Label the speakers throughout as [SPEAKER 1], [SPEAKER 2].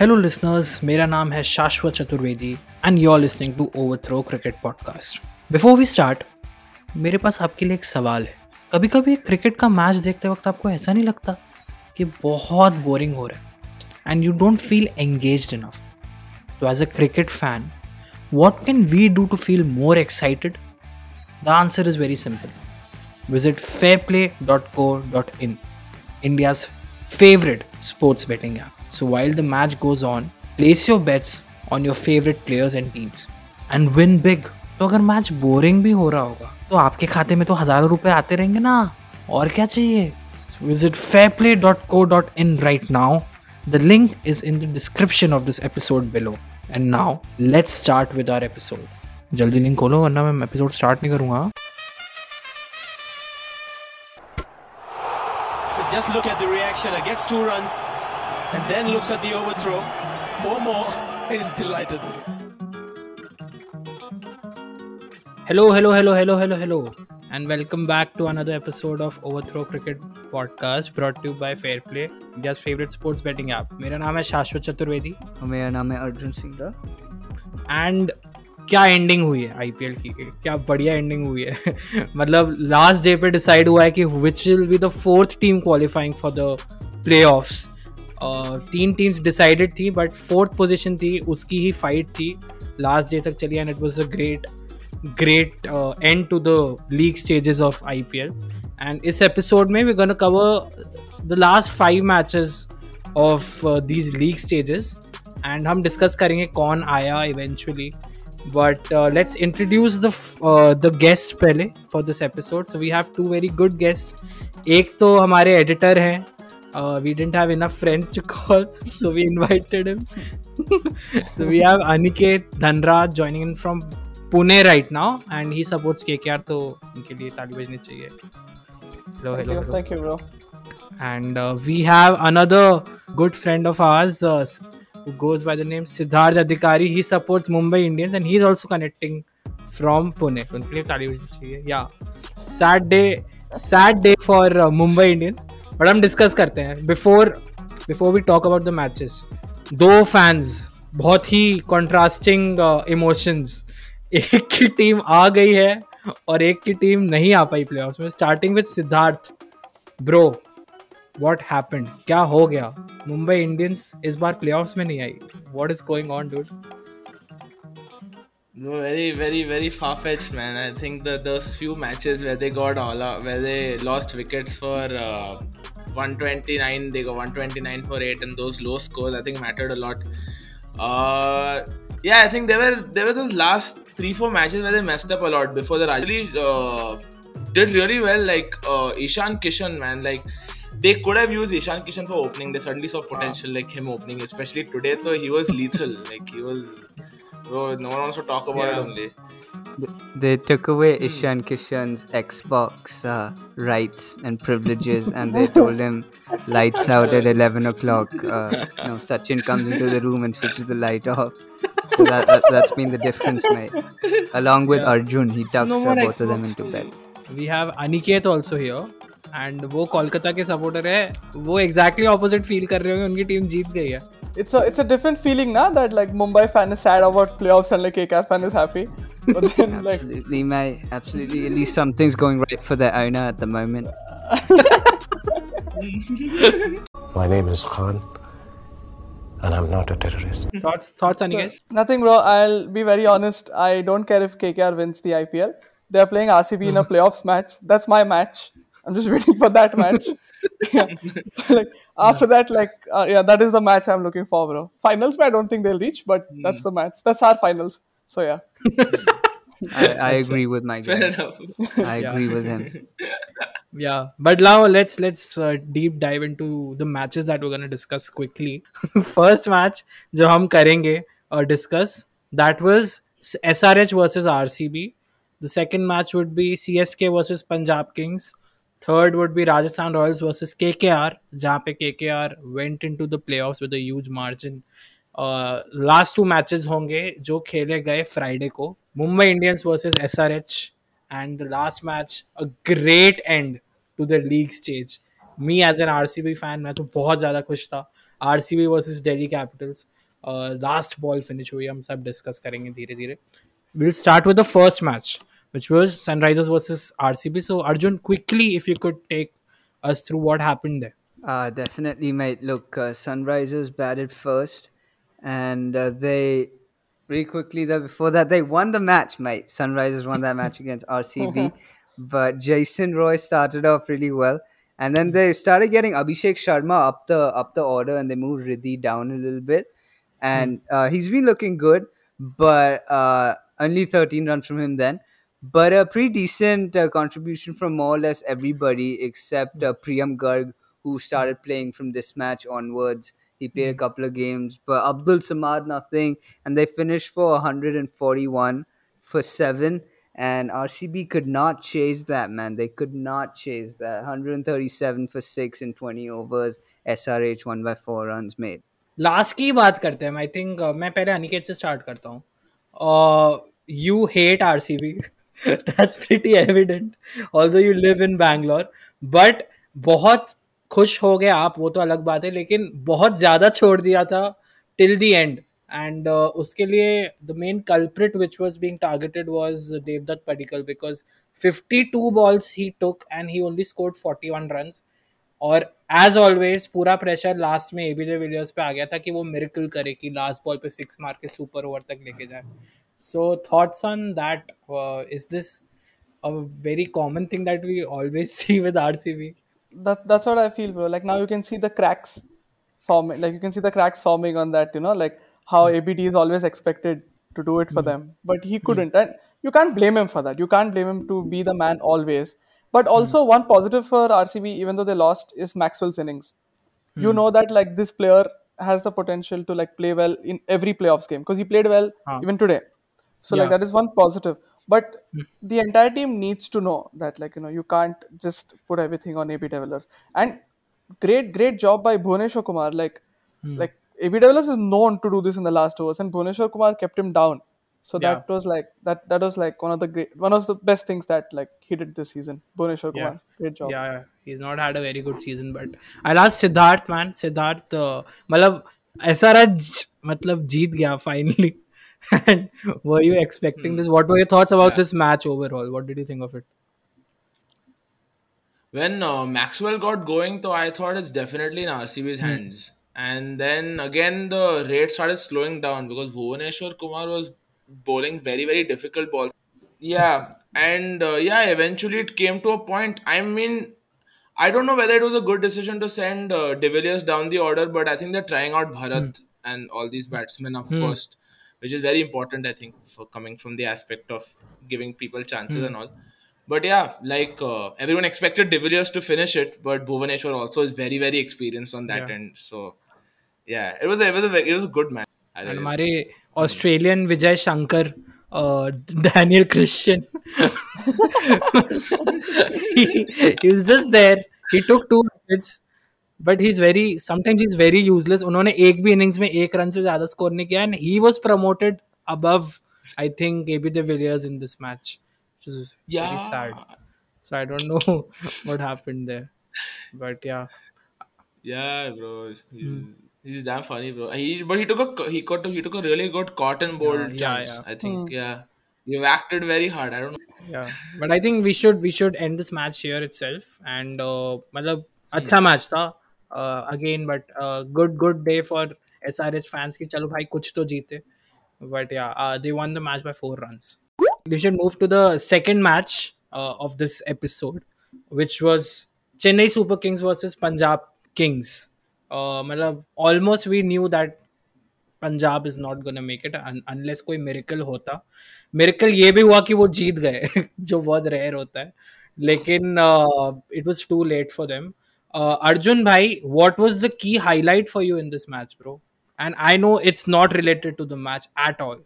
[SPEAKER 1] Hello listeners मेरा नाम है Shashwat Chaturvedi and you are listening to Overthrow cricket podcast before we start मेरे पास आपके लिए एक सवाल है। कभी कभी क्रिकेट का मैच देखते वक्त आपको ऐसा नहीं लगता कि बहुत बोरिंग हो रहा है and you don't feel engage enough तो as a cricket fan what can we do to feel more excited the answer is very simple visit fair play dot co dot in India's favourite sports betting app. So while the match goes on, place your bets on your favorite players and teams and win big. तो अगर match boring भी हो रहा होगा तो आपके खाते में तो हज़ारों रुपए आते रहेंगे ना और क्या चाहिए visit fair play dot co dot in right now the link is in the description of this episode below and now let's start with our episode जल्दी लिंक खोलो वरना मैं एपिसोड स्टार्ट नहीं करूँगा
[SPEAKER 2] Just look at the reaction. It gets two runs. And then looks at the overthrow. Four more. He's delighted.
[SPEAKER 1] Hello, hello, hello, hello, hello, hello, and welcome back to another episode of Overthrow Cricket Podcast brought to you by Fairplay, India's favorite sports betting app. मेरा नाम है शाश्वत चतुर्वेदी
[SPEAKER 3] और मेरा नाम है Arjun Singla
[SPEAKER 1] and क्या ending हुई है आईपीएल की क्या बढ़िया एंडिंग हुई है मतलब लास्ट डे पे डिसाइड हुआ है कि which will be the fourth team qualifying for the play offs तीन टीम्स डिसाइडेड थी बट फोर्थ पोजीशन थी, उसकी ही फाइट थी। लास्ट डे तक चली and it was a great great end to the league stages of I P L and इस episode में we gonna cover the last five matches of these league stages and हम discuss करेंगे कौन आया eventually but let's introduce the the guest पहले for this episode so we have two very good guest एक तो हमारे editor हैं Uh, we didn't have enough friends to call, so we invited him. so we have Aniket Dhanraj joining in from Pune right now and he supports KKR तो उनके लिए ताली बजनी चाहिए hello
[SPEAKER 4] Thank
[SPEAKER 1] hello
[SPEAKER 4] you,
[SPEAKER 1] hello
[SPEAKER 4] thank you, bro.
[SPEAKER 1] and uh, we have another good friend of ours uh, who goes by the name Siddharth Adhikari. He supports Mumbai Indians and he's also connecting from Pune. तो उनके लिए ताली बजनी चाहिए या sad day sad day for Mumbai Indians But हम discuss करते हैं। Before before we talk about the matches दो फैंस बहुत ही कॉन्ट्रास्टिंग इमोशंस एक की टीम आ गई है और एक की टीम नहीं आ पाई प्लेऑफ्स में। Starting with Siddharth bro what happened क्या हो गया? मुंबई इंडियंस इस बार प्लेऑफ्स में नहीं आई। What is going on dude
[SPEAKER 5] No, very, very, very far fetched, man. I think that those few matches where they got all out, where they lost wickets for uh, 129, they got 129 for 8, and those low scores, I think mattered a lot. Uh, yeah, I think there were there were those last three, four matches where they messed up a lot before the really uh, did really well. Like uh, Ishan Kishan, man, like they could have used Ishan Kishan for opening. They certainly saw potential, like him opening, especially today. So he was lethal. like he was. Bro, no one wants to talk about
[SPEAKER 1] yeah.
[SPEAKER 5] it only.
[SPEAKER 3] They took away hmm. Ishan Kishan's Xbox uh, rights and privileges, and they told him lights out at 11 o'clock. Uh, you know, Sachin comes into the room and switches the light off. So that, that, has been the difference, mate. Along with yeah. Arjun, he tucks
[SPEAKER 5] no
[SPEAKER 3] uh, both Xbox of them into bed.
[SPEAKER 1] We have Aniket also here. And वो कोलकाता के supporter है वो exactly opposite feel कर रहे होंगे उनकी team जीत गई है
[SPEAKER 4] It's a it's a different feeling now that like Mumbai fan is sad about playoffs and like KKR fan is happy. But then like
[SPEAKER 3] Absolutely, mate. Absolutely. At least something's going right for their owner at the moment.
[SPEAKER 6] My name is Khan, and I'm not a terrorist.
[SPEAKER 1] Thoughts thoughts Aniket
[SPEAKER 4] nothing, bro. I'll be very honest. I don't care if KKR wins the IPL. They're playing RCB in a playoffs match. That's my match. I'm just waiting for that match. yeah. So, like after that, like uh, yeah, that is the match I'm looking for, bro. Finals, I don't think they'll reach, but that's the match. That's our finals. So yeah.
[SPEAKER 3] I, I agree with my
[SPEAKER 5] Fair
[SPEAKER 3] guy.
[SPEAKER 5] enough.
[SPEAKER 3] I agree with him.
[SPEAKER 1] Yeah, but now let's let's uh, deep dive into the matches that we're gonna discuss quickly. First match जो हम करेंगे और discuss that was SRH versus RCB. The second match would be CSK versus Punjab Kings. Third would be Rajasthan Royals versus KKR, जहाँ पे के के KKR went into the playoffs with a huge margin. Last two matches होंगे जो खेले गए Friday को Mumbai Indians versus H and the last match a great end to the league stage me as an R C B fan मैं तो बहुत ज़्यादा खुश था। R C B versus Delhi Capitals last ball finish हुई हम सब discuss करेंगे धीरे धीरे we'll start with the first match. Which was sunrisers versus rcb so arjun quickly if you could take us through what happened there
[SPEAKER 3] Uh, definitely, mate. Look, uh, Sunrisers batted first, and uh, they very quickly that before that they won the match, mate. Sunrisers won that match against RCB, but Jason Roy started off really well, and then they started getting Abhishek Sharma up the up the order, and they moved Riddhi down a little bit, and uh, he's been looking good, but uh, only 13 runs from him then But a pretty decent uh, contribution from more or less everybody except uh, Priyam Garg, who started playing from this match onwards. He played a couple of games, but Abdul Samad nothing, and they finished for 141 for seven. And RCB could not chase that, man. They could not chase that. 137 for six in 20 overs. SRH won by four runs, mate.
[SPEAKER 1] Last की बात करते हैं I think मैं पहले अनिकेत से start करता हूँ you hate are that's pretty evident although you live in Bangalore but बहुत खुश हो गए आप, वो तो अलग बात है, लेकिन बहुत ज़्यादा छोड़ दिया था टिल द एंड एंड उसके लिए the main culprit which was being targeted was Devdutt Padikkal because fifty two balls he took and he only scored forty one run और एज ऑलवेज पूरा प्रेशर लास्ट में AB de Villiers पे आ गया था कि वो मिरेकल करे कि लास्ट बॉल पे सिक्स मार के सुपर ओवर तक लेके जाए। So, thoughts on that? Uh, is this a very common thing that we always see with RCB?
[SPEAKER 4] That, that's what I feel, bro. Like now you can see the cracks forming. Like you can see the cracks forming on that. You know, like how hmm. ABD is always expected to do it for mm. them, but he hmm. couldn't, mm. and you can't blame him for that. You can't blame him to be the man always. But hmm. also mm. one positive for RCB, even though they lost, is Maxwell's innings. You know that like this player has the potential to like play well in every playoffs game because he played well even today so
[SPEAKER 1] yeah.
[SPEAKER 4] like that is one positive but hmm. the entire team needs to know that like you know you can't just put everything on ab de villiers and great great job by bhuvaneshwar kumar like mm. like ab de villiers is known to do this in the last overs and bhuvaneshwar kumar kept him down so
[SPEAKER 1] yeah.
[SPEAKER 4] that was like that that was like one of the great one of the best things that like he did this season bhuvaneshwar
[SPEAKER 1] yeah.
[SPEAKER 4] kumar great job
[SPEAKER 1] yeah he's not had a very good season but i'll ask siddharth man siddharth uh, malab srh मतलब जीत गया finally and were you expecting this? What were your thoughts about
[SPEAKER 5] Yeah.
[SPEAKER 1] this match overall? What did you think of it?
[SPEAKER 5] when uh, Maxwell got going, though, I thought it's definitely in RCB's hands. And then again, the rate started slowing down because Bhuvaneshwar Kumar was bowling very, very difficult balls. Yeah, and uh, yeah, eventually it came to a point. I mean, I don't know whether it was a good decision to send uh, De Villiers down the order, but I think they're trying out Bharat and all these batsmen up first, which is very important, I think, for coming from the aspect of giving people chances and all. But yeah, like uh, everyone expected De Villiers to finish it, but Bhuvaneshwar also is very, very experienced on that
[SPEAKER 1] Yeah.
[SPEAKER 5] end. So yeah, it was a, it was a, ve- it was a good match. I
[SPEAKER 1] And
[SPEAKER 5] really-
[SPEAKER 1] हमारे Australian Vijay Shankar, uh, Daniel Christian, he, he was just there. He took two wickets, but he's very sometimes he's very useless. उन्होंने एक भी innings में एक run से ज़्यादा score नहीं किया and he was promoted above I think AB de Villiers in this match, which is very sad.
[SPEAKER 5] yeah,
[SPEAKER 1] So I don't know what happened there, but yeah.
[SPEAKER 5] yeah, bro. He's,
[SPEAKER 1] Hmm.
[SPEAKER 5] he's damn funny, bro. He but he took a he got he took a really good cotton ball
[SPEAKER 1] Yeah, yeah,
[SPEAKER 5] chance.
[SPEAKER 1] yeah. yeah.
[SPEAKER 5] I think yeah, you've acted very hard. I don't know.
[SPEAKER 1] yeah but i think we should we should end this match here itself and uh, मतलब अच्छा match था again but good good day for S R H fans की चलो भाई कुछ तो जीते। But yeah they won the match by four run we should move to the second match of this episode which was Chennai Super Kings versus Punjab Kings मतलब almost we knew that Punjab is not gonna make it unless कोई miracle होता। Miracle ये भी हुआ कि वो जीत गए, जो बहुत रेयर होता है। लेकिन it was too late for them Uh, Arjun Bhai, what was the key highlight for you in this match, bro? And I know it's not related to the match at all.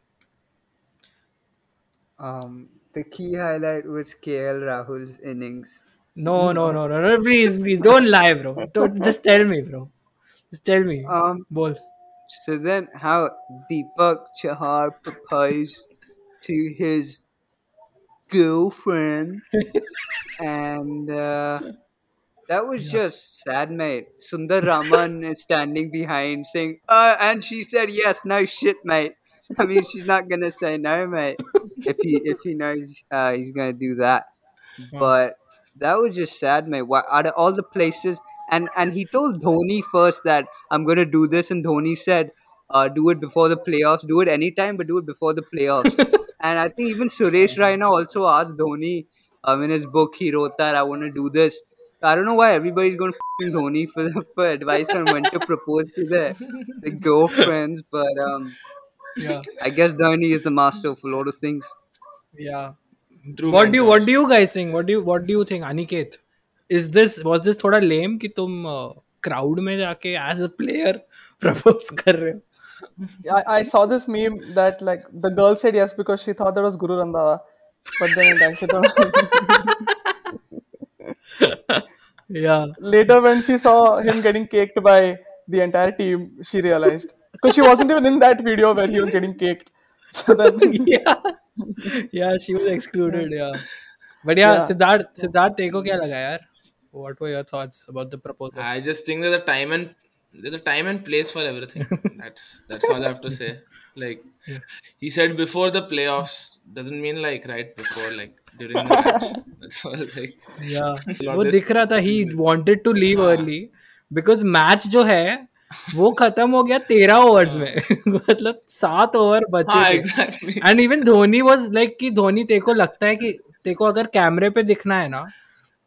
[SPEAKER 3] Um, the key highlight was KL Rahul's innings.
[SPEAKER 1] No, no, no, no, no. Please, please don't lie, bro. Don't, just tell me, bro. Just tell me.
[SPEAKER 3] Um,
[SPEAKER 1] Both.
[SPEAKER 3] So then, how Deepak Chahar proposed to his girlfriend, and. Uh, that was just sad, mate. Sundar Raman is standing behind saying, uh, and she said yes, no shit, mate. I mean, she's not gonna say no, mate. If he if he knows uh, he's gonna do that, but that was just sad, mate. Why, out of all the places, and and he told Dhoni first that I'm gonna do this, and Dhoni said, uh, do it before the playoffs. Do it anytime, but do it before the playoffs. and I think even Suresh Raina also asked Dhoni um, in his book. He wrote that I want to do this. I don't know why everybody's going to Dhoni for for advice on when to propose to their, their girlfriends, but um,
[SPEAKER 1] Yeah.
[SPEAKER 3] I guess Dhoni is the master of a lot of things.
[SPEAKER 1] Yeah.
[SPEAKER 5] True
[SPEAKER 1] what do you
[SPEAKER 5] mentor.
[SPEAKER 1] what do you guys think what do you what do you think Aniket is this was this थोड़ा lame कि तुम crowd में जाके as a player propose कर रहे हो
[SPEAKER 4] I, I saw this meme that like the girl said yes because she thought that was Guru Randhawa, but then it actually
[SPEAKER 1] yeah
[SPEAKER 4] later when she saw him getting caked by the entire team, she realized because she wasn't even in that video where he was getting caked. So then
[SPEAKER 1] yeah yeah she was excluded yeah but yeah,
[SPEAKER 4] Yeah.
[SPEAKER 1] Siddharth Siddharth तेरे को क्या लगा यार what were your thoughts about the proposal
[SPEAKER 5] I just think there's a time and there's a time and place for everything. that's that's all I have to say. Like he said before the playoffs doesn't mean like right before like during the match. That's all like
[SPEAKER 1] yeah. वो दिख रहा था he wanted to leave early because match जो है वो खत्म हो गया तेरह ओवर्स में। मतलब सात ओवर बचे
[SPEAKER 5] हाँ.
[SPEAKER 1] And even Dhoni was like कि धोनी तेरे को लगता है कि तेको अगर कैमरे पे दिखना है ना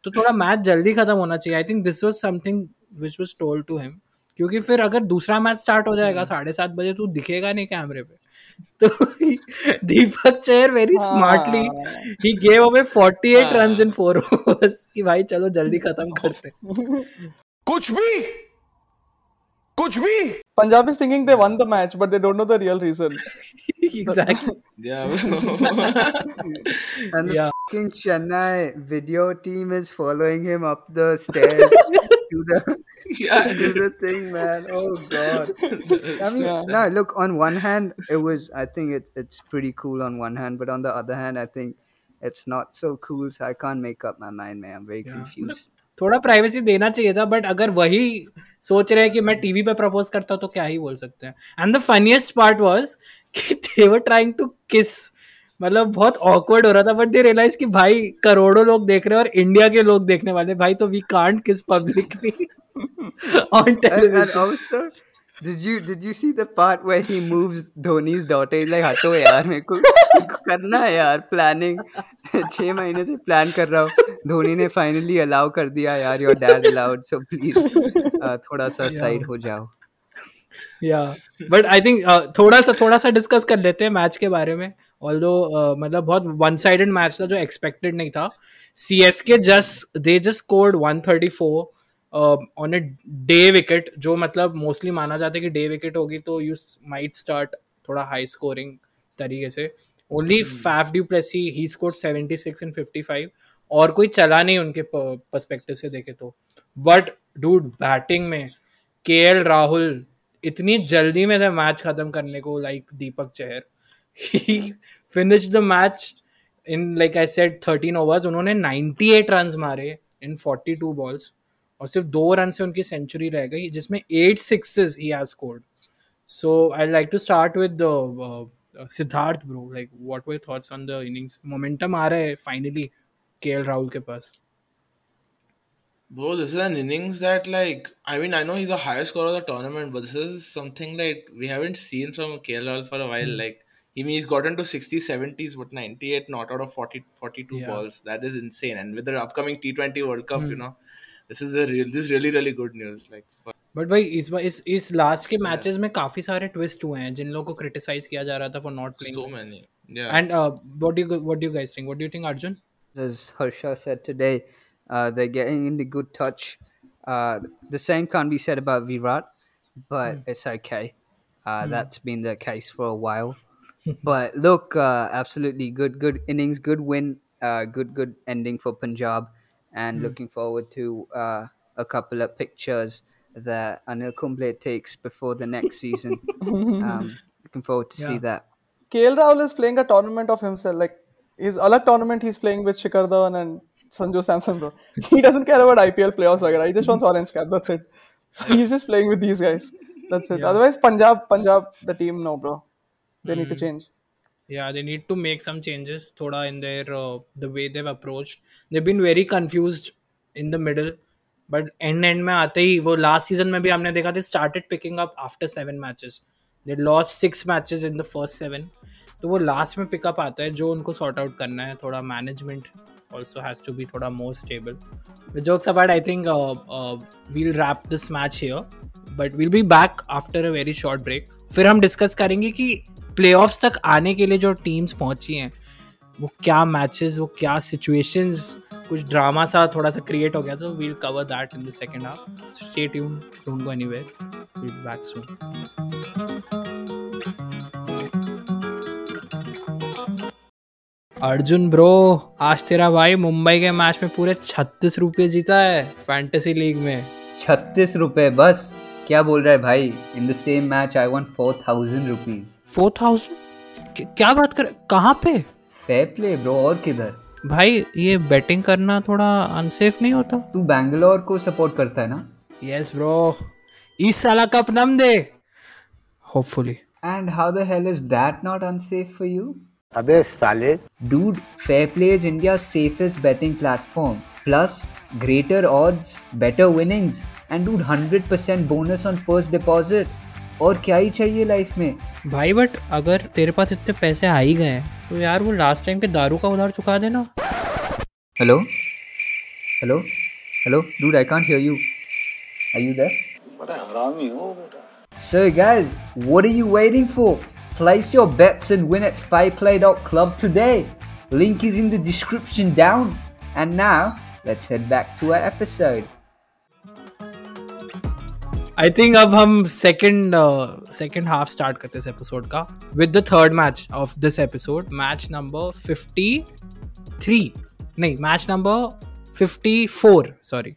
[SPEAKER 1] तो थोड़ा मैच जल्दी खत्म होना चाहिए। I think this was something which was told to him क्योंकि फिर अगर दूसरा मैच स्टार्ट हो जाएगा साढ़े सात बजे तो दिखेगा नहीं कैमरे पे। तो Deepak Chahar very smartly he gave away 48 run in 4 overs कि भाई चलो जल्दी खत्म करते।
[SPEAKER 6] कुछ भी! कुछ भी!
[SPEAKER 4] Punjabi singing they won the match but they don't know the real reason
[SPEAKER 3] exactly Chennai video team is following him up the stairs to the
[SPEAKER 5] yeah.
[SPEAKER 3] to the thing, man. Oh god. I mean,
[SPEAKER 4] Yeah.
[SPEAKER 3] no. Look, on one hand, it was. I think it, it's pretty cool on one hand, but on the other hand, I think it's not so cool. So I can't make up my mind, man. I'm very
[SPEAKER 1] Yeah.
[SPEAKER 3] confused.
[SPEAKER 1] थोड़ा privacy देना चाहिए था but अगर वही सोच रहे हैं कि मैं टीवी पे प्रपोज करता हूँ तो क्या ही बोल सकते हैं and the funniest part was कि दे वर ट्राइंग टू किस मतलब बहुत ऑकवर्ड हो रहा था बट दे रियलाइज़ कि भाई करोड़ों लोग देख रहे हैं और इंडिया के लोग देखने वाले भाई तो we can't
[SPEAKER 3] kiss publicly
[SPEAKER 1] on
[SPEAKER 3] television did you did you see the part where he moves Dhoni's daughter? He's like, हटो यार मेरे को को करना है यार प्लानिंग छह महीने से प्लान कर रहा हूँ। धोनी ने फाइनली अलाउ कर दिया यार your dad allowed so please थोड़ा सा साइड हो जाओ.
[SPEAKER 1] या बट आई थिंक थोड़ा सा थोड़ा सा डिस्कस कर लेते हैं मैच के बारे में। ऑल्दो मतलब बहुत वन साइडेड मैच था जो एक्सपेक्टेड नहीं था। C S K just they just scored one thirty four on a day wicket जो मतलब मोस्टली माना जाता है कि डे विकेट होगी तो यू माइट स्टार्ट थोड़ा हाई स्कोरिंग तरीके से। Only Faf du Plessis he scored seventy six in fifty five और कोई चला नहीं उनके पर्सपेक्टिव से देखे तो। बट डूड बैटिंग में के एल राहुल इतनी जल्दी में थे मैच खत्म करने को like Deepak Chahar he finish the match in like I said 13 overs उन्होंने 98 रन्स मारे इन 42 बॉल्स और सिर्फ दो रन से उनकी सेंचुरी रह गई जिसमें eight sixes he has scored so I like to start with Siddharth bro like what were thoughts on the innings momentum आ रहा है फाइनली के राहुल के पास
[SPEAKER 5] Bro, this is an innings that like I mean I know he's the highest scorer of the tournament, but this is something like we haven't seen from KL for a while. Like I mean, he's gotten to 60s, 70s, but 98 not out of 40, 42
[SPEAKER 1] Yeah.
[SPEAKER 5] balls. That is insane. And with the upcoming T20 World Cup, you know, this is a real this is really really good news. Like for,
[SPEAKER 1] but भाई इस बार इस इस last के matches में काफी सारे twist हुए हैं जिन लोगों को क्रिटिसाइज किया जा रहा था for not playing
[SPEAKER 5] so many. Yeah.
[SPEAKER 1] And what do what do guys think what do you think Arjun
[SPEAKER 3] as Harsha said today, uh, they're getting into good touch. Uh, the same can't be said about Virat, but it's okay. Uh, That's been the case for a while. but look, uh, absolutely good, good innings, good win, uh, good, good ending for Punjab, and mm. looking forward to uh, a couple of pictures that Anil Kumble takes before the next season. um, looking forward to
[SPEAKER 1] yeah.
[SPEAKER 3] see that.
[SPEAKER 4] KL Rahul is playing a tournament of himself, like his other tournament he's playing with Shikhar Dhawan and Sanju Samson, bro. He doesn't care about IPL playoffs, like, he just wants orange cap. That's it. So he's just playing with these guys. That's it.
[SPEAKER 1] Yeah.
[SPEAKER 4] Otherwise, Punjab, Punjab, the team, no, bro They need to
[SPEAKER 1] Hmm.
[SPEAKER 4] change.
[SPEAKER 1] Yeah, they need to make some changes. Thoda in their uh, the way they've approached. They've been very confused in the middle. But end end में आते ही वो last season में भी हमने देखा they started picking up after seven matches. They lost six matches in the first seven. तो वो last में pick up आता है जो उनको sort out करना है थोड़ा management also has to be थोड़ा more stable. With jokes apart, I think uh, uh, we'll wrap this match here. But we'll be back after a very short break. फिर हम डिस्कस करेंगे कि playoffs तक आने के लिए जो टीम्स पहुँची हैं, वो क्या मैचेस वो क्या सिचुएशंस कुछ ड्रामा सा थोड़ा सा क्रिएट हो गया तो we'll cover that in the second half stay tuned don't go anywhere we'll back soon Arjun bro आज तेरा भाई मुंबई के मैच में पूरे छत्तीस रुपये जीता है फैंटेसी लीग में।
[SPEAKER 3] छत्तीस रुपये बस। क्या बोल रहा है भाई? In the same match I won four thousand rupees
[SPEAKER 1] four thousand क्या बात कर कहाँ पे?
[SPEAKER 3] फेयर प्ले ब्रो और किधर?
[SPEAKER 1] भाई ये बैटिंग करना थोड़ा अनसेफ नहीं होता?
[SPEAKER 3] तू बैंगलोर को सपोर्ट करता है ना?
[SPEAKER 1] यस ब्रो इस साला कप नम दे। Hopefully
[SPEAKER 3] and how the hell is that not unsafe for you
[SPEAKER 7] अबे साले।
[SPEAKER 3] Dude, Fair Play is India's safest betting platform. plus greater odds, better winnings, and dude 100% bonus on first deposit. और क्या ही चाहिए life में?
[SPEAKER 1] भाई but अगर तेरे पास इतने पैसे आ ही गए तो यार वो लास्ट टाइम के दारू का उधार चुका देना।
[SPEAKER 3] Hello hello hello dude I can't hear you are you there
[SPEAKER 7] बड़ा हरामी हो बेटा।
[SPEAKER 3] So guys what are you waiting for place your bets and win at fiveplay.club today link is in the description down and now let's head back to our episode.
[SPEAKER 1] I think अब हम second second half start करते हैं इस episode का. With the third match of this episode match number 53 नहीं match number 54 sorry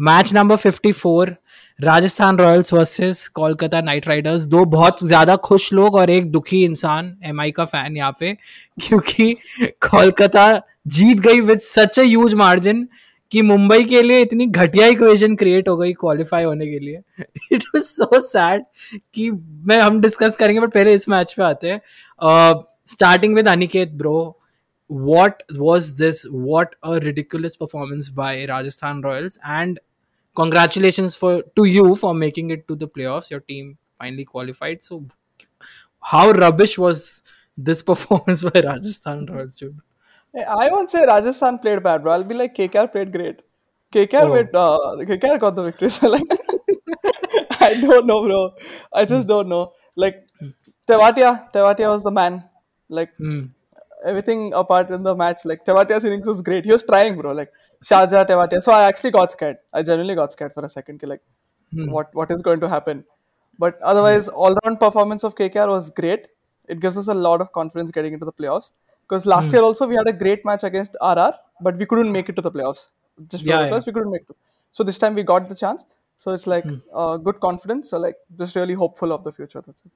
[SPEAKER 1] match number 54 Rajasthan Royals versus Kolkata Knight Riders दो बहुत ज़्यादा खुश लोग और एक दुखी इंसान एमआई का फ़ैन यहाँ पे, क्योंकि कोलकाता जीत गई विद सच अज मार्जिन कि मुंबई के लिए इतनी घटिया इक्वेशन क्रिएट हो गई क्वालिफाई होने के लिए। इट वॉज़ सो सैड कि मैं, हम डिस्कस करेंगे बट पहले इस मैच पे आते हैं। Starting with Aniket bro what was this what a ridiculous performance by Rajasthan Royals and congratulation for to you for making it to the playoff your team finally qualified so how rubbish was this performance by Rajasthan Royals
[SPEAKER 4] you I won't say Rajasthan played bad, bro. I'll be like KKR played great. KKR
[SPEAKER 1] Oh.
[SPEAKER 4] wait, uh, KKR got the victory. So like, I don't know, bro. I just don't know. Like, Tewatia, Tewatia was the man. Like
[SPEAKER 1] Hmm.
[SPEAKER 4] everything apart in the match, like Tewatia's innings was great. He was trying, bro. Like Sharjah, Tewatia. So I actually got scared. I genuinely got scared for a second. Like, what what is going to happen? But otherwise, all-round performance of KKR was great. It gives us a lot of confidence getting into the playoffs. Because last year also we had a great match against RR, but we couldn't make it to the playoffs. Just
[SPEAKER 1] Yeah,
[SPEAKER 4] because we couldn't make it. So this time we got the chance. So it's like uh, good confidence. So like just really hopeful of the future. That's it.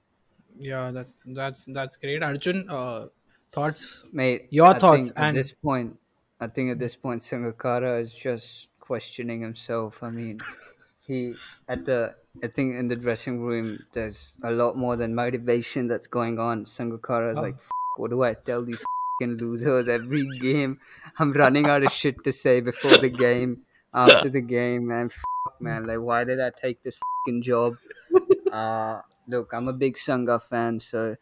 [SPEAKER 1] yeah that's that's that's great arjun uh thoughts
[SPEAKER 3] Mate,
[SPEAKER 1] Your
[SPEAKER 3] I
[SPEAKER 1] thoughts
[SPEAKER 3] think at this point, I think at this point, Sangakkara is just questioning himself. I mean, he at the I think in the dressing room, there's a lot more than motivation that's going on. Sangakkara is like, "F- what do I tell these fucking losers every game? I'm running out of shit to say before the game, after the game, man. F- man, like, why did I take this fucking job? Uh, look, I'm a big Sanga fan, so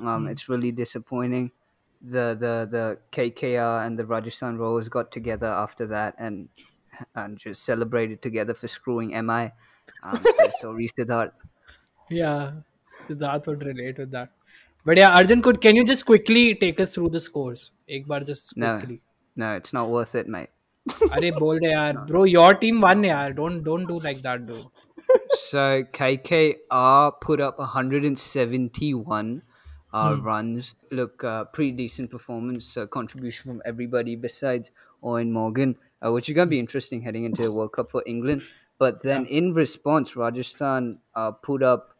[SPEAKER 3] um, it's really disappointing the the the KKR and the Rajasthan Royals got together after that and and just celebrated together for screwing MI. Um, so sorry, Siddharth.
[SPEAKER 1] yeah siddharth would relate with that but yeah, Arjun, could can you just quickly take us through the scores? Ek bar just quickly.
[SPEAKER 3] No, no it's not worth it, mate.
[SPEAKER 1] Are bol de yaar. Bro, your team won, yaar. Don't don't do like that, bro.
[SPEAKER 3] So KKR put up 171 uh, hmm. runs. Look, uh, pretty decent performance, uh, contribution from everybody besides Eoin Morgan, uh, which is going to be interesting heading into the World Cup for England. But then yeah. in response, Rajasthan uh, put up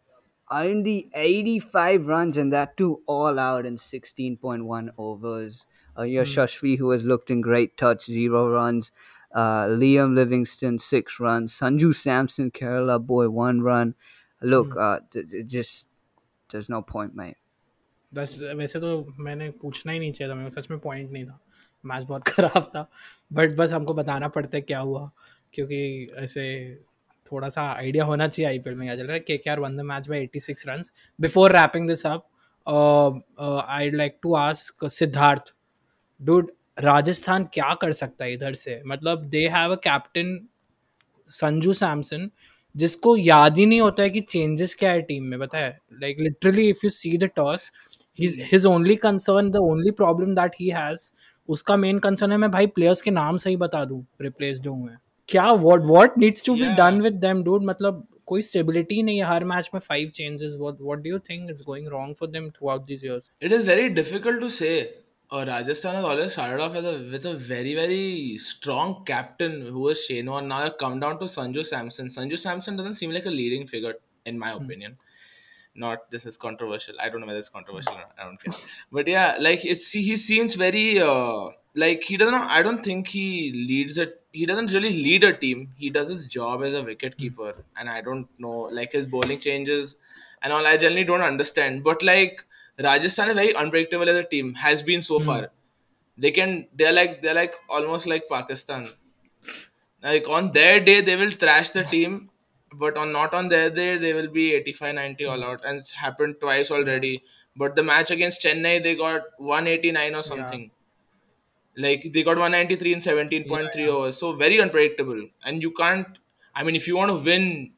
[SPEAKER 3] only 85 runs and that too all out in 16.1 overs. Uh, Yash hmm. Ashvi, who has looked in great touch, zero runs. Uh, Liam Livingstone, six runs. Sanju Samson, Kerala boy, one run. Look, hmm. uh, th- just there's no point, mate.
[SPEAKER 1] बस वैसे तो मैंने पूछना ही नहीं चाहिए था मेरे सच में पॉइंट नहीं था मैच बहुत ख़राब था बट बस हमको बताना पड़ता है क्या हुआ क्योंकि ऐसे थोड़ा सा आइडिया होना चाहिए आईपीएल में, क्या चल रहा है? K K R won the match by 86 runs before wrapping this up I like to ask Siddharth dude Rajasthan क्या कर सकता है इधर से? मतलब they have a captain Sanju Samson जिसको याद ही नहीं होता है कि चेंजेस क्या है टीम में है? Like literally if you see the toss his only concern the only problem that he has उसका मेन कंसर्न है, मैं भाई प्लेयर्स के नाम सही बता दूँ रिप्लेस जो हुए हैं क्या what what needs to B
[SPEAKER 5] Yeah.
[SPEAKER 1] Done with them dude मतलब कोई स्टेबिलिटी नहीं है हर मैच में five changes what what do you think is going wrong for them throughout this years
[SPEAKER 5] It is very difficult to say. Uh, Rajasthan has always started off with a with a very very strong captain who was Shane Warne. Now I've come down to Sanju Samson. Sanju Samson doesn't seem like a leading figure in my opinion. Not this is controversial. I don't know whether it's controversial. or not. I don't care. But yeah, like it's he seems very uh, like he doesn't. I don't think he leads a. he doesn't really lead a team. He does his job as a wicket keeper, and I don't know like his bowling changes and all. I generally don't understand. But like Rajasthan is very unpredictable as a team. Has been so hmm. far. They can. They're like they're like almost like Pakistan. Like on their day they will trash the team, but on not on their day they will be 85 90 all out and it's happened twice already. But the match against Chennai they got 189 or something. Like they got 193 in 17.3 overs. So very unpredictable. And you can't I mean if you want to win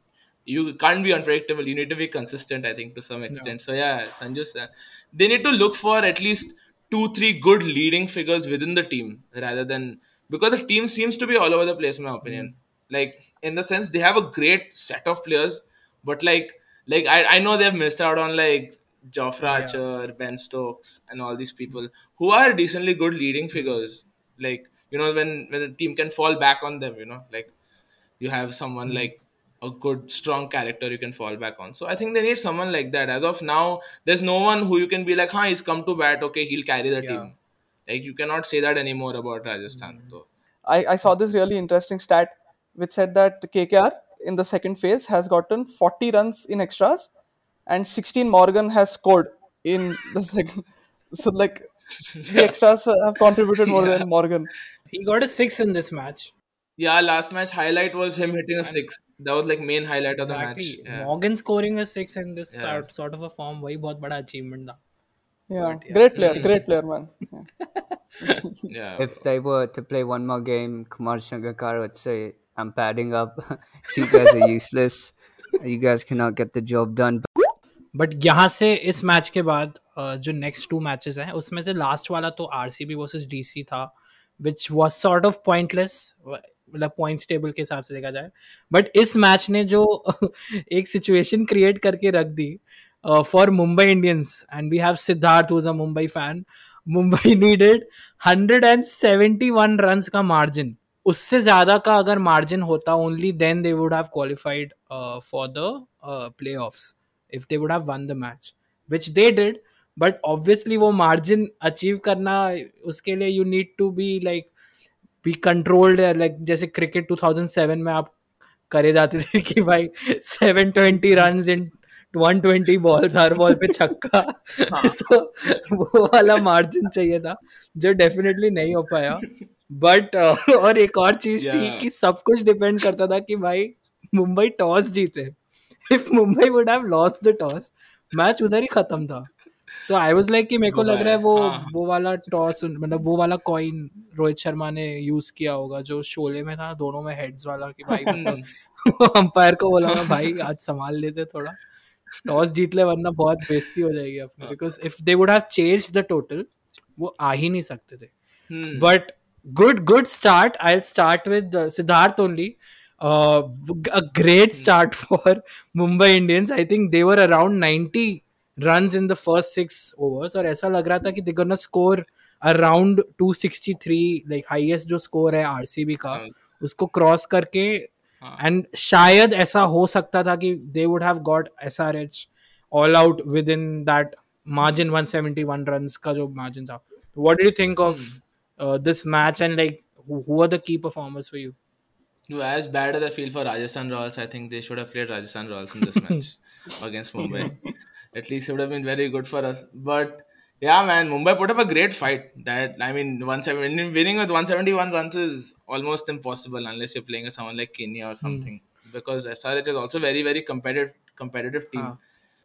[SPEAKER 5] you can't be unpredictable. You need to be consistent, I think, to some extent. So yeah, Sanju, Sa- they need to look for at least two, three good leading figures within the team rather than because the team seems to be all over the place, in my opinion. Mm. Like in the sense they have a great set of players, but like like I, I know they've missed out on like Jofra Archer, Ben Stokes, and all these people who are decently good leading figures. Like you know when when the team can fall back on them, you know, like you have someone hmm. like a good strong character you can fall back on. So i think they need someone like that. As of now there's no one who you can be like huh he's come to bat. Okay he'll carry the team. Like you cannot say that anymore about rajasthan hmm. so
[SPEAKER 4] I, I saw this really interesting stat which said that KKR in the second phase has gotten 40 runs in extras and 16 Morgan has scored in the second. So, like, the extras have contributed more than Morgan.
[SPEAKER 1] He got a six in this match.
[SPEAKER 5] yeah last match highlight was him hitting a six that was like main highlight of the match
[SPEAKER 1] Exactly.
[SPEAKER 5] yeah.
[SPEAKER 1] Morgan scoring a six in this
[SPEAKER 5] Yeah.
[SPEAKER 1] sort, sort of a form वही बहुत बड़ा achievement था.
[SPEAKER 4] Yeah, great player, great player, man. Yeah.
[SPEAKER 5] yeah
[SPEAKER 3] If they were to play one more game, Kumar Sangakkar would say, I'm padding up. you guys are useless. You guys cannot get the job done.
[SPEAKER 1] But यहाँ से इस match के बाद अ, जो next two matches हैं उसमें से last वाला तो R C B versus D C था which was sort of pointless मतलब पॉइंट्स टेबल के हिसाब से देखा जाए। बट इस मैच ने जो एक सिचुएशन क्रिएट करके रख दी for Mumbai Indians and we have Siddharth who's a Mumbai fan Mumbai needed 171 runs का मार्जिन उससे ज़्यादा का अगर मार्जिन होता only then they would have qualified for the playoffs if they would have won the match which they did but obviously वो margin achieve करना उसके लिए you need to be like be controlled like जैसे cricket 2007 में आप करे जाते थे कि भाई 720 रन्स इन 120 बॉल्स हर बॉल पे छक्का। हाँ। तो वो वाला मार्जिन चाहिए था जो डेफिनेटली नहीं हो पाया। बट और एक और चीज़ थी कि सब कुछ डिपेंड करता था कि भाई मुंबई टॉस जीते। If Mumbai would have lost the toss match उधर ही खत्म था। तो आई वाज लाइक कि मेरे को लग रहा है वो
[SPEAKER 5] हाँ।
[SPEAKER 1] वो वाला टॉस मतलब वो वाला कॉइन रोहित शर्मा ने यूज़ किया होगा जो शोले में था दोनों में हेड्स वाला कि भाई अंपायर को बोला भाई आज संभाल लेते थोड़ा। टॉस जीत ले वरना बहुत बेइज्जती हो जाएगी अपनी। Because if they would have change the total वो आ ही नहीं सकते थे। but good good start i'll start with uh, siddharth only uh, a great start for mumbai indians i think they were around 90 runs in the first six overs और ऐसा लग रहा था कि they're gonna score around 263 like highest जो score है RCB का
[SPEAKER 5] हाँ।
[SPEAKER 1] उसको क्रॉस करके
[SPEAKER 5] हाँ।
[SPEAKER 1] एंड शायद ऐसा हो सकता था कि दे would have got S R H all out with in that margin 171 runs का जो मार्जिन था what do you think of uh, this match and like who, who are the key performers for you
[SPEAKER 5] No, as bad as I feel for Rajasthan Royals, I think they should have played Rajasthan Royals in this match against Mumbai. At least it would have been very good for us. But yeah, man, Mumbai put up a great fight. That I mean, 170 winning with 171 runs is almost impossible unless you're playing with someone like Kenya or something. Because SRH is also very very competitive competitive team.
[SPEAKER 1] Ah.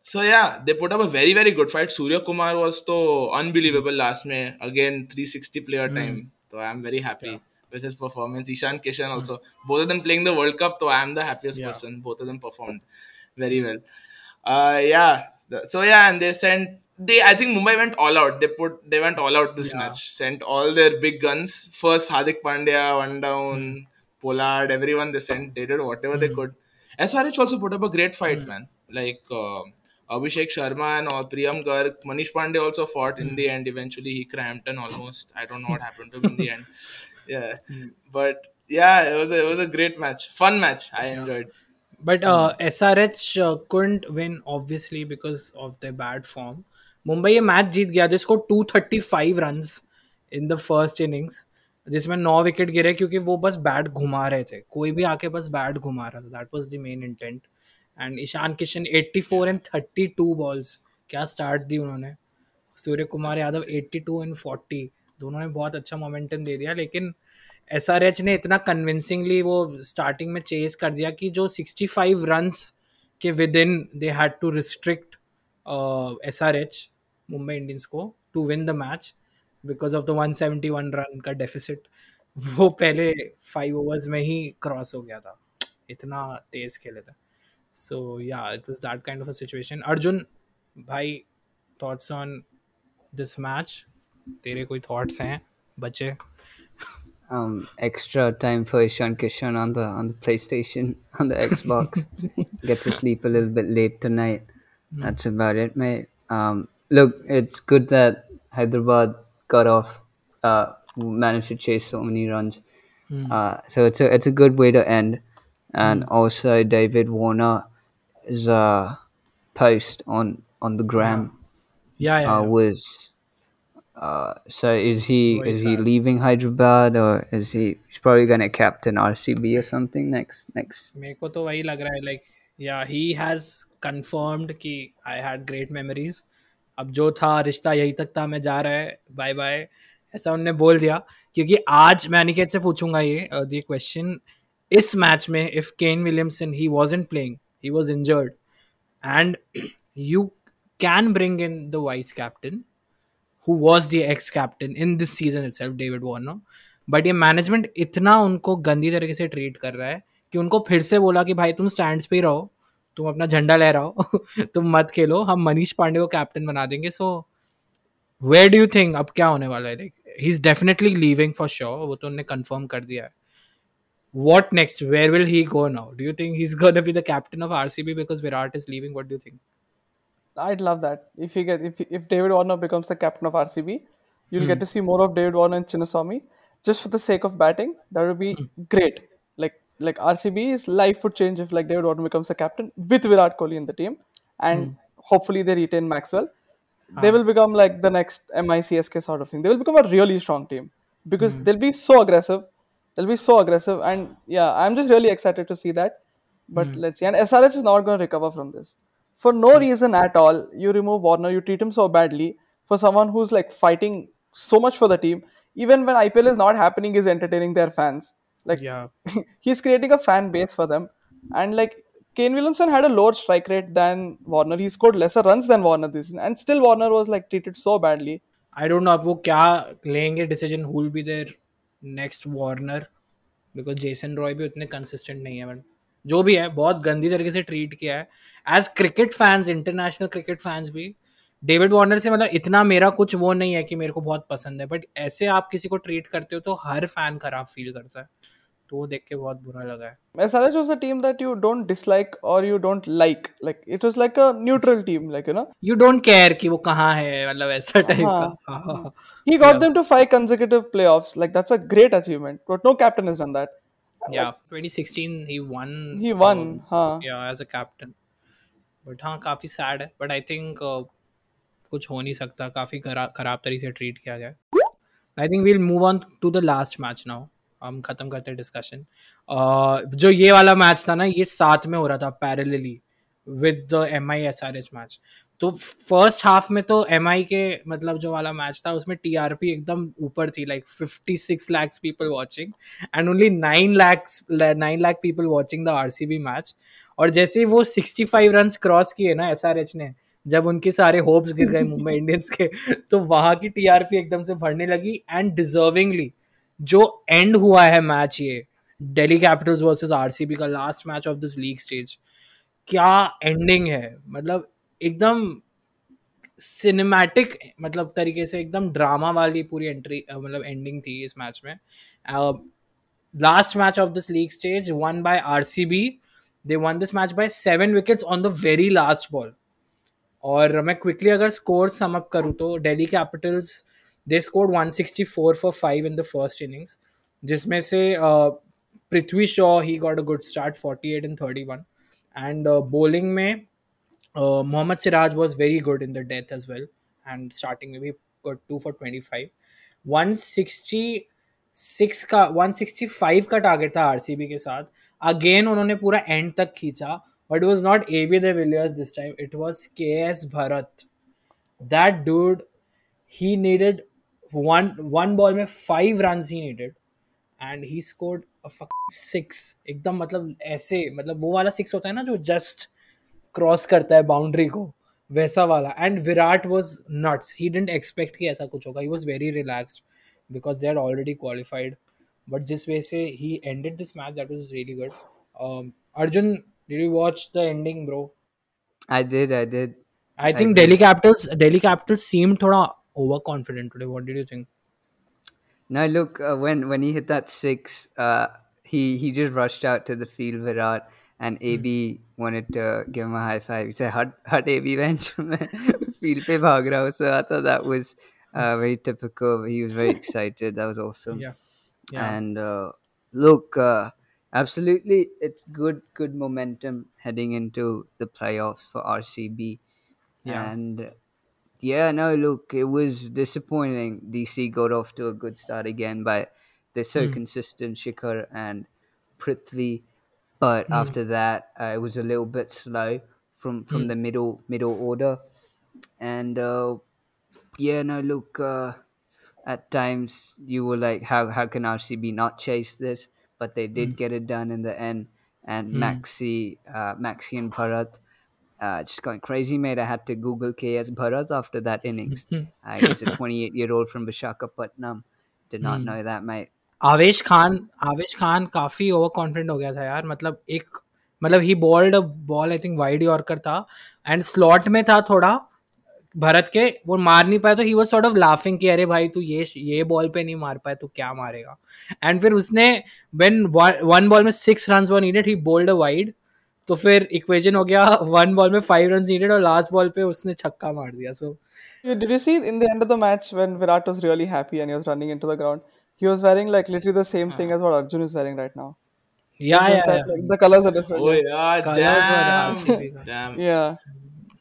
[SPEAKER 5] So yeah, they put up a very very good fight. Surya Kumar was so unbelievable last May. Again, 360 player time. So I'm very happy with his performance. Ishan Kishan also. Hmm. Both of them playing the World Cup. So I'm the happiest
[SPEAKER 1] Yeah.
[SPEAKER 5] person. Both of them performed very well. Uh, yeah. So yeah, and they sent they. I think Mumbai went all out. They put they went all out this
[SPEAKER 1] Yeah.
[SPEAKER 5] match. Sent all their big guns. First Hardik Pandya, one down. Hmm. Pollard, everyone they sent. They did whatever they hmm. could. SRH also put up a great fight, man. Like uh, Abhishek Sharma and all, Priyam Garg, Manish Pandey also fought in the end. Eventually, he cramped and almost. I don't know what happened to him in the end. Yeah, but yeah, it was a, it was a great match, fun match. I enjoyed.
[SPEAKER 1] But uh, SRH uh, couldn't win obviously because of their bad form. Mumbai ये match जीत गया. जिसको 235 runs in the first innings जिसमें नौ wicket गिरे क्योंकि वो बस bat घुमा रहे थे. कोई भी आके बस बैट घुमा रहा था. That was the main intent and Ishan Kishan 84 and 32 balls क्या स्टार्ट दी उन्होंने. सूर्य कुमार यादव 82 एंड 40 दोनों ने बहुत अच्छा मोमेंटम दे दिया, लेकिन एसआरएच ने इतना कन्विंसिंगली वो स्टार्टिंग में चेज कर दिया कि जो 65 रन्स के within they had to restrict S R H Mumbai Indians को to win the match because of the 171 run का डेफिसिट वो पहले फाइव ओवर्स में ही क्रॉस हो गया था। इतना तेज खेले थे। So yeah it was that kind of a situation Arjun, भाई थॉट्स ऑन दिस मैच तेरे कोई थॉट्स हैं बच्चे
[SPEAKER 3] um extra time for Ishan Kishan on the on the PlayStation on the Xbox. Gets to sleep a little bit late tonight. That's about it, mate. Um, look, it's good that Hyderabad got off. Uh, managed to chase so many runs. Uh, so it's a it's a good way to end. And also David Warner is uh post on on the gram
[SPEAKER 1] या या
[SPEAKER 3] uh, was uh, so is he is he leaving Hyderabad or is he he's probably gonna captain RCB or something next next
[SPEAKER 1] मेरे को तो वही लग रहा है like या ही हैज़ कंफर्म्ड कि आई हैड ग्रेट मेमोरीज अब जो था रिश्ता यही तक था मैं जा रहा है बाय बाय ऐसा उनने बोल दिया क्योंकि आज मैं अनिकेत से पूछूँगा ये ये क्वेश्चन इस मैच में if Kane Williamson he was in playing he was injured and you can bring in the vice captain who was the ex captain in this season itself, David Warner. बट ये management इतना उनको गंदी तरीके से treat कर रहा है कि उनको फिर से बोला कि भाई तुम स्टैंड पे ही रहो तुम अपना झंडा लहराओ तुम मत खेलो हम मनीष पांडे को कैप्टन बना देंगे so where do you think अब क्या होने वाला है like he is definitely leaving for sure वो तो उन्होंने कंफर्म कर दिया है what next where will he go now do you think he's going to be the captain of rcb because virat is leaving what do you think
[SPEAKER 4] I'd love that if he get if if David Warner becomes the captain of RCB, you'll get hmm. to see more of David Warner and Chinnaswamy just for the sake of batting. That would be hmm. great. Like like RCB's life would change if like David Warner becomes the captain with Virat Kohli in the team, and hmm. hopefully they retain Maxwell. Ah. They will become like the next MICSK sort of thing. They will become a really strong team because they'll be so aggressive. They'll be so aggressive, and yeah, I'm just really excited to see that. But let's see. And SRH is not going to recover from this For no reason at all, you remove Warner, you treat him so badly for someone who's like fighting so much for the team. Even when IPL is not happening, he's entertaining their fans. Like
[SPEAKER 1] yeah
[SPEAKER 4] he's creating a fan base for them. And like Kane Williamson had a lower strike rate than Warner. He scored lesser runs than Warner this season. And still Warner was like treated so badly.
[SPEAKER 1] I don't know अब वो क्या लेंगे decision who will be there next Warner because Jason Roy भी उतने consistent नहीं है but जो भी है बहुत गंदी तरीके से ट्रीट किया है। As cricket fans international cricket fans भी डेविड वार्नर से मतलब इतना मेरा कुछ वो नहीं है कि मेरे को बहुत पसंद है बट ऐसे आप किसी को ट्रीट करते हो तो हर फ़ैन खराब फील करता है। तो देख के बहुत बुरा लगा है।
[SPEAKER 4] मैं सारे जो सा team that you don't dislike और you don't like like it was like a neutral team like you know
[SPEAKER 1] you don't care कि वो कहाँ है मतलब ऐसा टाइप का।
[SPEAKER 4] He. Got them to five consecutive playoffs like that's a great achievement but no captain has done that
[SPEAKER 1] yeah. 2016 he won
[SPEAKER 4] He won.
[SPEAKER 1] uh,
[SPEAKER 4] huh.
[SPEAKER 1] yeah as a captain. But हाँ काफ़ी sad है. But I think कुछ हो नहीं सकता. काफ़ी खराब खराब तरीके से ट्रीट किया गया. I think we'll move on to the last match now हम खत्म करते हैं डिस्कशन जो ये वाला मैच था ना ये साथ में हो रहा था parallelly with the M I S R H match तो फ़र्स्ट हाफ़ में तो एम आई के मतलब जो वाला मैच था उसमें टी आर पी एकदम ऊपर थी like fifty six lakhs people watching and only nine lakhs nine lakh people watching the R C B match और जैसे ही वो सिक्सटी फाइव रन क्रॉस किए ना एस आर एच ने जब उनके सारे होप्स गिर गए मुंबई इंडियंस के तो वहाँ की टीआरपी एकदम से भरने लगी एंड डिजर्विंगली जो एंड हुआ है मैच ये डेली कैपिटल्स वर्सेस आरसीबी का last match of this league stage क्या एंडिंग है? मतलब एकदम सिनेमैटिक मतलब तरीके से एकदम ड्रामा वाली पूरी एंट्री मतलब एंडिंग थी इस मैच में। Last match of this league stage won by R C B they won this match by seven wickets on the very last ball और मैं क्विकली अगर स्कोर सम अप करूँ तो Delhi Capitals they scored 164 for five in the first innings जिसमें से Prithvi Shaw he got a good start 48 in 31 and bowling में Uh, Mohammad Siraj was very good in the death as well, and starting maybe got two for 25. 166 का 165 का target था RCB के साथ again उन्होंने पूरा एंड तक खींचा but was not A B de Villiers this time it was K S Bharat that dude he needed one one ball में five run he needed and he scored six एकदम मतलब ऐसे मतलब वो वाला सिक्स होता है ना जो जस्ट क्रॉस करता है बाउंड्री को वैसा वाला and Virat was nuts he didn't expect कि ऐसा कुछ होगा he was very relaxed because they are already qualified but जिस वे से he ended this match that was really good Arjun did you watch the ending bro
[SPEAKER 3] I did, I did.
[SPEAKER 1] i think
[SPEAKER 3] did.
[SPEAKER 1] delhi capitals delhi capitals seemed thoda overconfident today what did you think
[SPEAKER 3] No, look, uh, when when he hit that six, uh, he he just rushed out to the field, Virat, and AB wanted to give him a high five. He said, "Hut, hut, AB bench." field pe bhag raha. So I thought that was uh, very typical. He was very excited. That was awesome.
[SPEAKER 1] yeah yeah
[SPEAKER 3] And uh, look, uh, absolutely, it's good good momentum heading into the playoffs for RCB.
[SPEAKER 1] Yeah.
[SPEAKER 3] And yeah, no, look, it was disappointing. DC got off to a good start again, but they're so
[SPEAKER 1] Hmm.
[SPEAKER 3] consistent, Shikhar and Prithvi. But
[SPEAKER 1] Hmm.
[SPEAKER 3] after that, uh, it was a little bit slow from from
[SPEAKER 1] Hmm.
[SPEAKER 3] the middle middle order, and uh, yeah, no, look, uh, at times you were like, how how can RCB not chase this? But they did get it done in the end, and
[SPEAKER 1] Hmm.
[SPEAKER 3] Maxi, uh, Maxi and Bharat. Uh, just going crazy, mate. I had to Google KS Bharat after that innings. uh, he's a 28 year old from Visakhapatnam. Did not know that, mate.
[SPEAKER 1] आवेश खान आवेश खान काफ़ी over confident हो गया था यार। मतलब एक मतलब he bowled ball I think wide yorker था। एंड स्लॉट में था थोड़ा, भरत के, वो मार नहीं पाया तो he was sort of laughing कि, अरे भाई, तू ये ये बॉल पे नहीं मार पाया तो क्या मारेगा? एंड फिर उसने व्हेन वन बॉल में six run were needed he bowled wide तो फिर इक्वेजन हो गया वन बॉल में फाइव रन नीडेड और लास्ट बॉल पे उसने छक्का मार दिया
[SPEAKER 4] so Did you see in the end of the match when Virat was really happy and he was running into the ground? he was wearing like literally the same thing as what Arjun is wearing right now. Yeah,
[SPEAKER 1] yeah,
[SPEAKER 4] that, yeah. Like, the colors are different.
[SPEAKER 5] Oh yeah,
[SPEAKER 1] colors
[SPEAKER 5] damn. damn.
[SPEAKER 4] Yeah.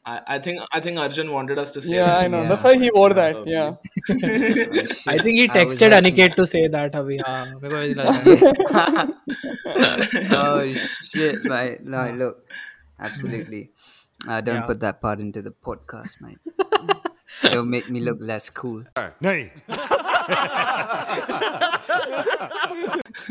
[SPEAKER 5] I, I think I think Arjun wanted us to say.
[SPEAKER 4] Yeah,
[SPEAKER 5] that.
[SPEAKER 4] I know.
[SPEAKER 3] Yeah.
[SPEAKER 4] That's why he wore that. Yeah.
[SPEAKER 3] I
[SPEAKER 1] think he texted Aniket to say that. Abhi,
[SPEAKER 3] oh shit! Right. No, look, absolutely. I don't
[SPEAKER 1] yeah.
[SPEAKER 3] put that part into the podcast, mate. It'll make me look less cool.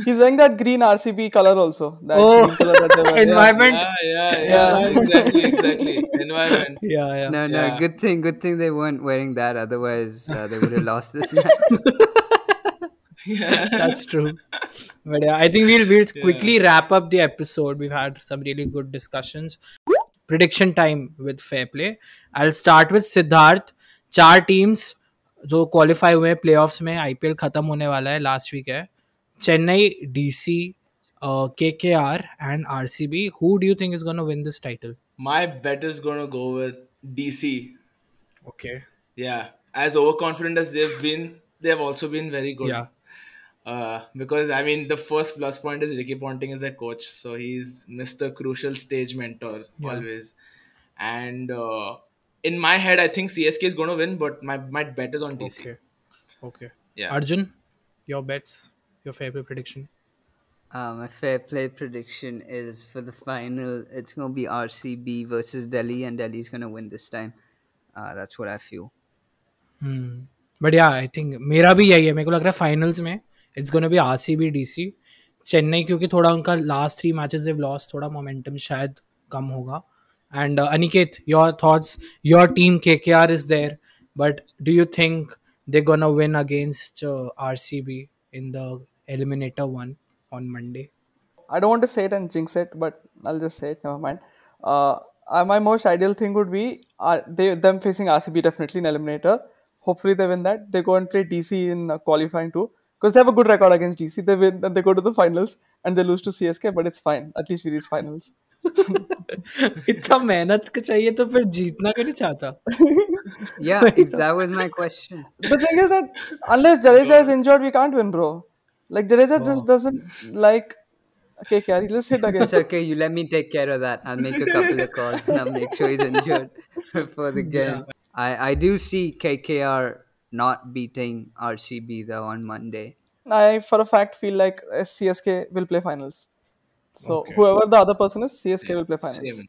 [SPEAKER 4] He's wearing that green RCB color also. That
[SPEAKER 1] Oh,
[SPEAKER 4] green color that they wear.
[SPEAKER 1] Environment
[SPEAKER 5] Yeah, yeah, yeah,
[SPEAKER 4] Yeah.
[SPEAKER 5] exactly, exactly. Environment.
[SPEAKER 1] yeah yeah
[SPEAKER 3] No, no.
[SPEAKER 5] Yeah.
[SPEAKER 3] Good thing. Good thing they weren't wearing that. Otherwise, uh, they would have lost this match.
[SPEAKER 1] That's true. But yeah, I think we'll we'll quickly wrap up the episode. We've had some really good discussions. Prediction time with fair play. I'll start with Siddharth. चार teams जो qualify हुए हैं playoffs में IPL खत्म होने वाला है last week है Chennai DC K K R and RCB who do you think is gonna win this title
[SPEAKER 5] My bet is gonna go with DC.
[SPEAKER 1] Okay
[SPEAKER 5] Yeah, as overconfident as they've been, they've also been very good.
[SPEAKER 1] या
[SPEAKER 5] Uh, because I mean, the first plus point is Ricky Ponting is a coach, so he's Mr. Crucial stage mentor yeah. always. And uh, in my head, I think CSK is going to win, but my my bet is on DC.
[SPEAKER 1] Okay okay
[SPEAKER 5] Yeah.
[SPEAKER 1] Arjun, your bets, your favorite prediction.
[SPEAKER 3] Uh, my fair play prediction is for the final. It's gonna be RCB versus Delhi, and Delhi's gonna win this time. Uh, that's what I feel.
[SPEAKER 1] But या I think मेरा भी यही है मेरे को लग रहा है फाइनल्स में it's gonna be R C B D सी चेन्नई क्योंकि थोड़ा उनका last three matches they've loss थोड़ा मोमेंटम शायद कम होगा and uh, Aniket, your thoughts? Your team KKR is there, but do you think they're gonna win against uh, RCB in the eliminator one on Monday?
[SPEAKER 4] I don't want to say it and jinx it, but I'll just say it. Never mind. Uh, uh my most ideal thing would be uh, they them facing RCB definitely in eliminator. Hopefully they win that. They go and play DC in uh, qualifying too because they have a good record against DC. They win, then they go to the finals and they lose to CSK, but it's fine. At least we reach finals.
[SPEAKER 1] इतना मेहनत का चाहिए तो फिर जीतना क्यों नहीं चाहता
[SPEAKER 3] Yeah, if that was my question.
[SPEAKER 4] the thing is that unless Jadeja is injured, we can't win, bro. Like Jadeja just doesn't like. Okay, Kyari, let's hit again.
[SPEAKER 3] It's okay. You let me take care of that. I'll make a couple of calls and I'll make sure he's injured for the game. yeah. I, I do see KKR not beating RCB though on Monday.
[SPEAKER 4] I, for a fact, feel like uh, CSK will play finals. So whoever the other person is, CSK will play finals.
[SPEAKER 5] Same.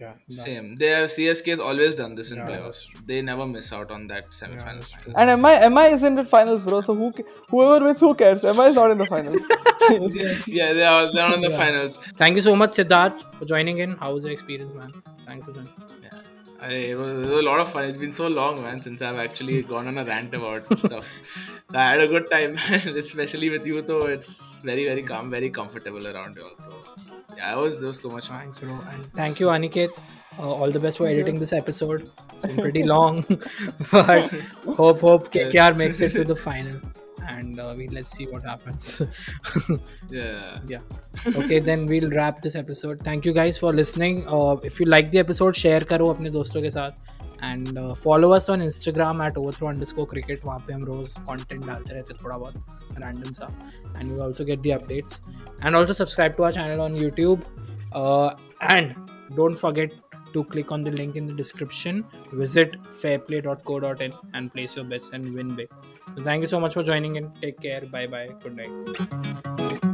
[SPEAKER 5] yeah. Same. They have CSK has always done this in playoffs. They never miss out on that semi-final. final.
[SPEAKER 4] And MI, MI is in the finals, bro. So who, whoever wins, who cares? MI is not in the finals.
[SPEAKER 5] yeah, they are they're in the finals.
[SPEAKER 1] Thank you so much, Siddharth, for joining in. How was your experience, man? Thank you, man.
[SPEAKER 5] I, it, was, it was a lot of fun. It's been so long, man, since I've actually gone on a rant about stuff. I had a good time, especially with you. Though it's very, very calm, very comfortable around you. So yeah, it was, it was so much fun.
[SPEAKER 1] Thanks, bro. And thank you, Aniket. Uh, all the best for editing this episode. It's been pretty long, but hope hope KKR makes it to the final, and uh, we let's see what happens.
[SPEAKER 5] Yeah.
[SPEAKER 1] yeah. Okay, then we'll wrap this episode. Thank you guys for listening. Uh, if you like the episode, share करो अपने दोस्तों के साथ. And uh, follow us on Instagram at overthrow underscore cricket. वहाँ पे हम रोज content डालते रहते हैं थोड़ा बहुत random सा. And you also get the updates. And also subscribe to our channel on YouTube. Uh, and don't forget to click on the link in the description. Visit fairplay.co.in and place your bets and win big. So thank you so much for joining in. Take care. Bye bye. Good night.